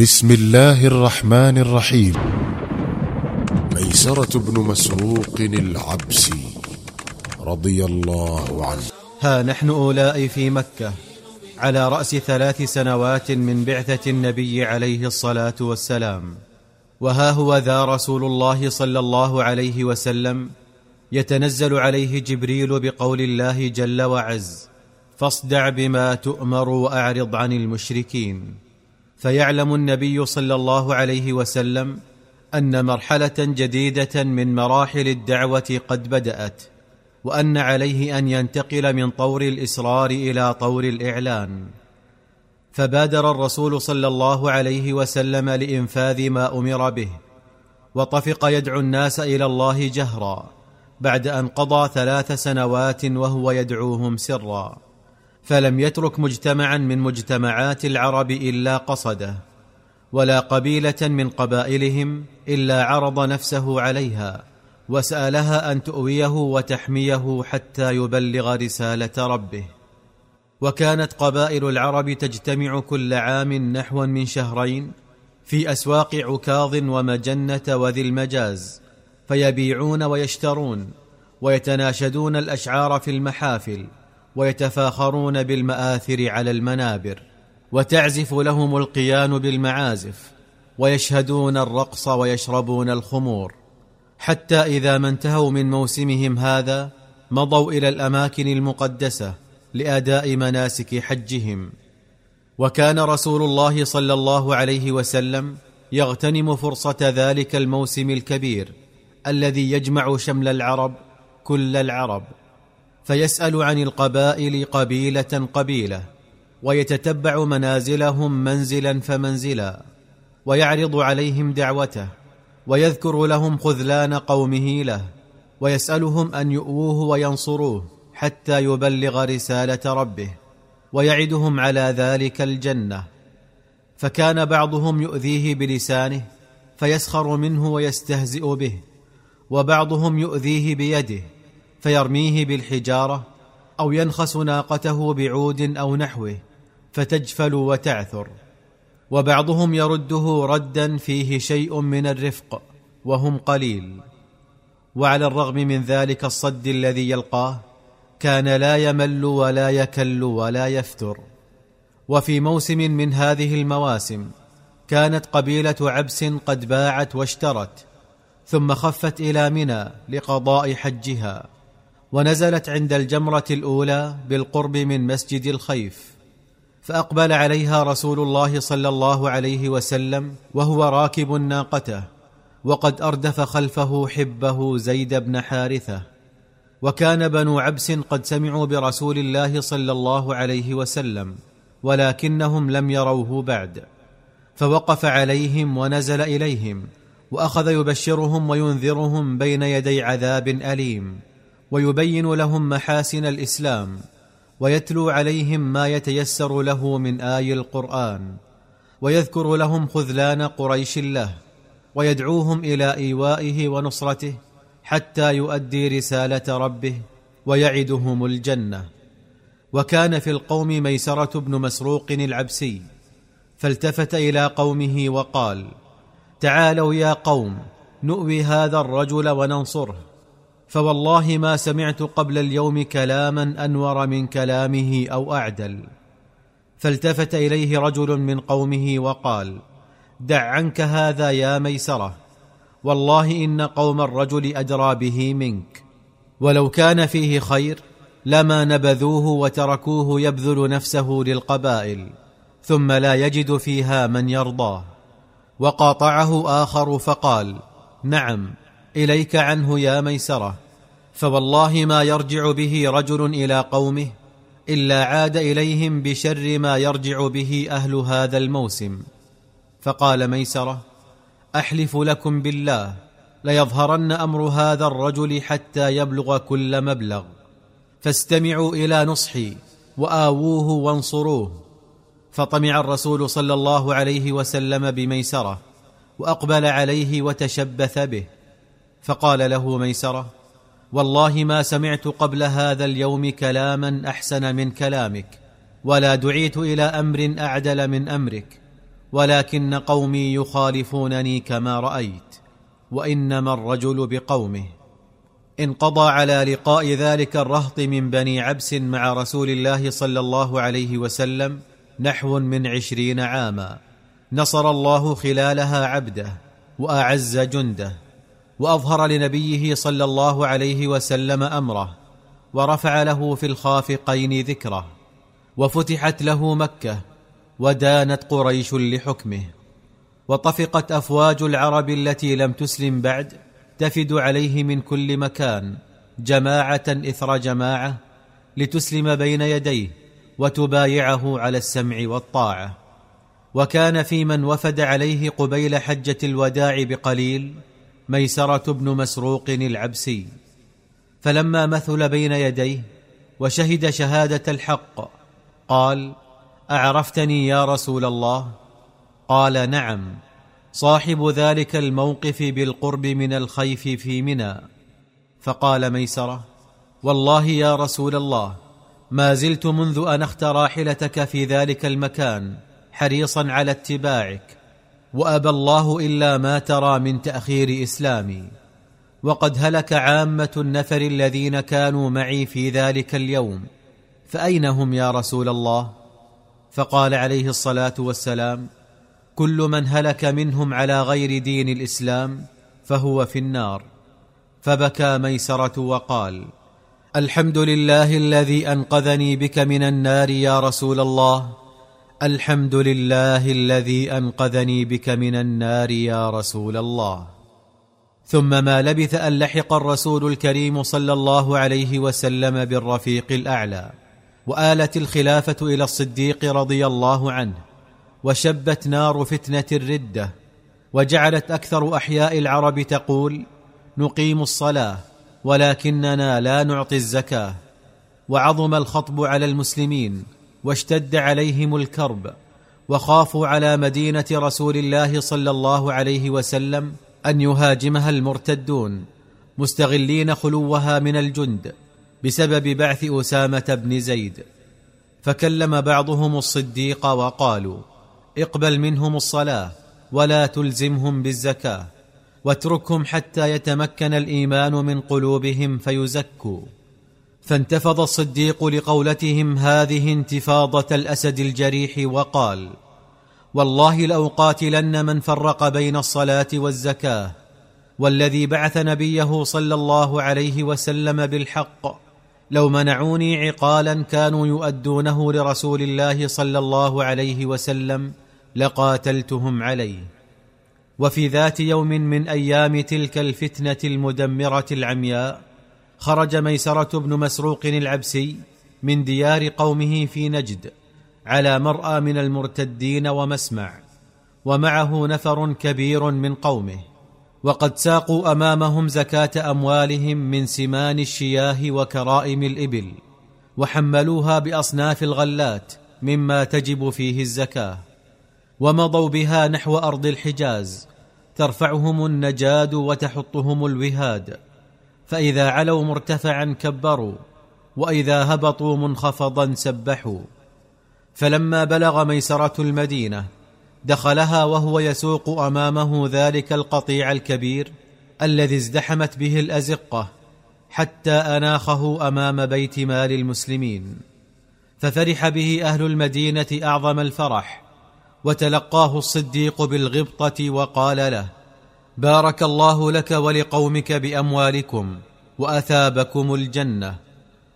بسم الله الرحمن الرحيم. ميسرة بن مسروق العبسي رضي الله عنه. ها نحن أولاء في مكة على رأس ثلاث سنوات من بعثة النبي عليه الصلاة والسلام. وها هو ذا رسول الله صلى الله عليه وسلم يتنزل عليه جبريل بقول الله جل وعز فاصدع بما تؤمر وأعرض عن المشركين. فيعلم النبي صلى الله عليه وسلم أن مرحلة جديدة من مراحل الدعوة قد بدأت وأن عليه أن ينتقل من طور الإصرار إلى طور الإعلان. فبادر الرسول صلى الله عليه وسلم لإنفاذ ما أمر به وطفق يدعو الناس إلى الله جهرا بعد أن قضى ثلاث سنوات وهو يدعوهم سرا. فلم يترك مجتمعا من مجتمعات العرب إلا قصده ولا قبيلة من قبائلهم إلا عرض نفسه عليها وسألها أن تؤويه وتحميه حتى يبلغ رسالة ربه. وكانت قبائل العرب تجتمع كل عام نحو من شهرين في أسواق عكاظ ومجنة وذي المجاز فيبيعون ويشترون ويتناشدون الأشعار في المحافل ويتفاخرون بالمآثر على المنابر وتعزف لهم القيان بالمعازف ويشهدون الرقص ويشربون الخمور. حتى إذا ما انتهوا من موسمهم هذا مضوا إلى الأماكن المقدسة لأداء مناسك حجهم. وكان رسول الله صلى الله عليه وسلم يغتنم فرصة ذلك الموسم الكبير الذي يجمع شمل العرب كل العرب. فيسأل عن القبائل قبيلة قبيلة ويتتبع منازلهم منزلا فمنزلا ويعرض عليهم دعوته ويذكر لهم خذلان قومه له ويسألهم أن يؤووه وينصروه حتى يبلغ رسالة ربه ويعدهم على ذلك الجنة. فكان بعضهم يؤذيه بلسانه فيسخر منه ويستهزئ به وبعضهم يؤذيه بيده فيرميه بالحجارة أو ينخس ناقته بعود أو نحوه فتجفل وتعثر. وبعضهم يرده ردا فيه شيء من الرفق وهم قليل. وعلى الرغم من ذلك الصد الذي يلقاه كان لا يمل ولا يكل ولا يفتر. وفي موسم من هذه المواسم كانت قبيلة عبس قد باعت واشترت ثم خفت إلى منى لقضاء حجها. ونزلت عند الجمرة الأولى بالقرب من مسجد الخيف فأقبل عليها رسول الله صلى الله عليه وسلم وهو راكب ناقته وقد أردف خلفه حبه زيد بن حارثة وكان بنو عبس قد سمعوا برسول الله صلى الله عليه وسلم ولكنهم لم يروه بعد فوقف عليهم ونزل إليهم وأخذ يبشرهم وينذرهم بين يدي عذاب أليم. ويبين لهم محاسن الإسلام ويتلو عليهم ما يتيسر له من آي القرآن ويذكر لهم خذلان قريش له ويدعوهم إلى إيوائه ونصرته حتى يؤدي رسالة ربه ويعدهم الجنة. وكان في القوم ميسرة بن مسروق العبسي فالتفت إلى قومه وقال تعالوا يا قوم نؤوي هذا الرجل وننصره. فوالله ما سمعت قبل اليوم كلاما أنور من كلامه أو أعدل. فالتفت إليه رجل من قومه وقال دع عنك هذا يا ميسرة. والله إن قوم الرجل ادرى به منك. ولو كان فيه خير لما نبذوه وتركوه يبذل نفسه للقبائل ثم لا يجد فيها من يرضاه. وقاطعه آخر فقال نعم إليك عنه يا ميسرة. فوالله ما يرجع به رجل إلى قومه إلا عاد إليهم بشر ما يرجع به أهل هذا الموسم. فقال ميسرة أحلف لكم بالله ليظهرن أمر هذا الرجل حتى يبلغ كل مبلغ. فاستمعوا إلى نصحي وآووه وانصروه. فطمع الرسول صلى الله عليه وسلم بميسرة وأقبل عليه وتشبث به. فقال له ميسرة والله ما سمعت قبل هذا اليوم كلاما أحسن من كلامك ولا دعيت إلى أمر أعدل من أمرك ولكن قومي يخالفونني كما رأيت وإنما الرجل بقومه. انقضى على لقاء ذلك الرهط من بني عبس مع رسول الله صلى الله عليه وسلم نحو من عشرين عاما نصر الله خلالها عبده وأعز جنده. وأظهر لنبيه صلى الله عليه وسلم أمره ورفع له في الخافقين ذكره وفتحت له مكة ودانت قريش لحكمه وطفقت أفواج العرب التي لم تسلم بعد تفد عليه من كل مكان جماعة إثر جماعة لتسلم بين يديه وتبايعه على السمع والطاعة. وكان في من وفد عليه قبيل حجة الوداع بقليل ميسرة بن مسروق العبسي. فلما مثل بين يديه وشهد شهادة الحق قال أعرفتني يا رسول الله؟ قال نعم صاحب ذلك الموقف بالقرب من الخيف في منى. فقال ميسرة والله يا رسول الله ما زلت منذ انخت راحلتك في ذلك المكان حريصا على اتباعك. وأبى الله إلا ما ترى من تأخير إسلامي. وقد هلك عامة النفر الذين كانوا معي في ذلك اليوم. فأين هم يا رسول الله؟ فقال عليه الصلاة والسلام كل من هلك منهم على غير دين الإسلام فهو في النار. فبكى ميسرة وقال الحمد لله الذي أنقذني بك من النار يا رسول الله. الحمد لله الذي أنقذني بك من النار يا رسول الله. ثم ما لبث أن لحق الرسول الكريم صلى الله عليه وسلم بالرفيق الأعلى وآلت الخلافة إلى الصديق رضي الله عنه وشبت نار فتنة الردة وجعلت أكثر أحياء العرب تقول نقيم الصلاة ولكننا لا نعطي الزكاة وعظم الخطب على المسلمين واشتد عليهم الكرب وخافوا على مدينة رسول الله صلى الله عليه وسلم أن يهاجمها المرتدون مستغلين خلوها من الجند بسبب بعث أسامة بن زيد. فكلم بعضهم الصديق وقالوا اقبل منهم الصلاة ولا تلزمهم بالزكاة واتركهم حتى يتمكن الإيمان من قلوبهم فيزكوا. فانتفض الصديق لقولتهم هذه انتفاضة الأسد الجريح وقال والله لاقاتلن من فرق بين الصلاة والزكاة والذي بعث نبيه صلى الله عليه وسلم بالحق لو منعوني عقالا كانوا يؤدونه لرسول الله صلى الله عليه وسلم لقاتلتهم عليه. وفي ذات يوم من أيام تلك الفتنة المدمرة العمياء خرج ميسرة بن مسروق العبسي من ديار قومه في نجد على مرأى من المرتدين ومسمع ومعه نفر كبير من قومه وقد ساقوا أمامهم زكاة أموالهم من سمان الشياه وكرائم الإبل وحملوها بأصناف الغلات مما تجب فيه الزكاة ومضوا بها نحو أرض الحجاز ترفعهم النجاد وتحطهم الوهاد. فإذا علوا مرتفعا كبروا وإذا هبطوا منخفضا سبحوا. فلما بلغ ميسرة المدينة دخلها وهو يسوق أمامه ذلك القطيع الكبير الذي ازدحمت به الأزقة حتى أناخه أمام بيت مال المسلمين. ففرح به أهل المدينة أعظم الفرح وتلقاه الصديق بالغبطة وقال له بارك الله لك ولقومك بأموالكم وأثابكم الجنة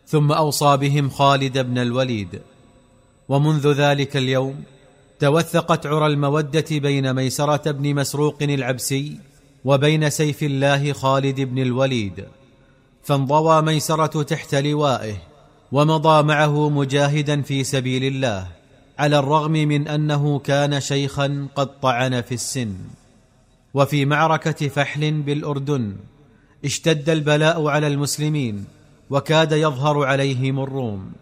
ثم أوصى بهم خالد بن الوليد. ومنذ ذلك اليوم توثقت عرى المودة بين ميسرة بن مسروق العبسي وبين سيف الله خالد بن الوليد. فانضوى ميسرة تحت لوائه ومضى معه مجاهدا في سبيل الله على الرغم من أنه كان شيخا قد طعن في السن. وفي معركة فحل بالأردن اشتد البلاء على المسلمين وكاد يظهر عليهم الروم.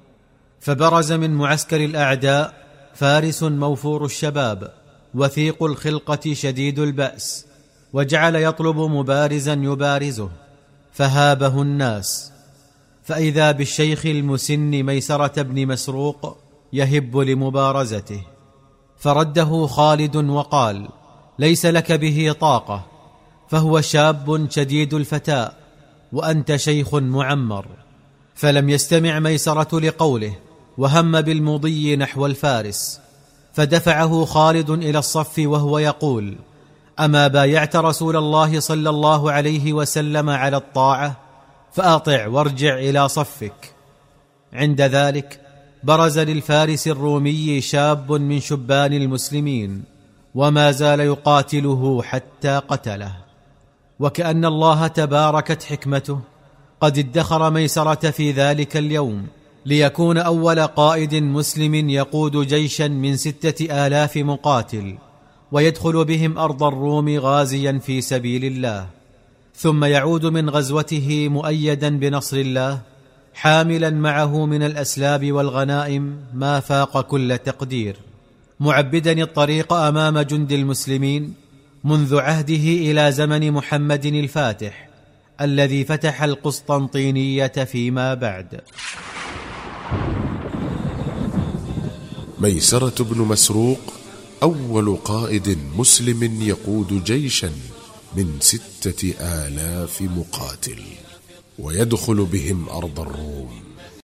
فبرز من معسكر الأعداء فارس موفور الشباب وثيق الخلقة شديد البأس وجعل يطلب مبارزا يبارزه فهابه الناس. فإذا بالشيخ المسن ميسرة بن مسروق يهب لمبارزته فرده خالد وقال ليس لك به طاقة فهو شاب شديد الفتاء وأنت شيخ معمر. فلم يستمع ميسرة لقوله وهم بالمضي نحو الفارس. فدفعه خالد إلى الصف وهو يقول أما بايعت رسول الله صلى الله عليه وسلم على الطاعة فأطع وارجع إلى صفك. عند ذلك برز للفارس الرومي شاب من شبان المسلمين. وما زال يقاتله حتى قتله. وكأن الله تباركت حكمته قد ادخر ميسرة في ذلك اليوم ليكون أول قائد مسلم يقود جيشا من ستة آلاف مقاتل ويدخل بهم أرض الروم غازيا في سبيل الله. ثم يعود من غزوته مؤيدا بنصر الله حاملا معه من الأسلاب والغنائم ما فاق كل تقدير. معبدا الطريق أمام جند المسلمين منذ عهده إلى زمن محمد الفاتح الذي فتح القسطنطينية فيما بعد. ميسرة بن مسروق أول قائد مسلم يقود جيشا من ستة آلاف مقاتل ويدخل بهم أرض الروم.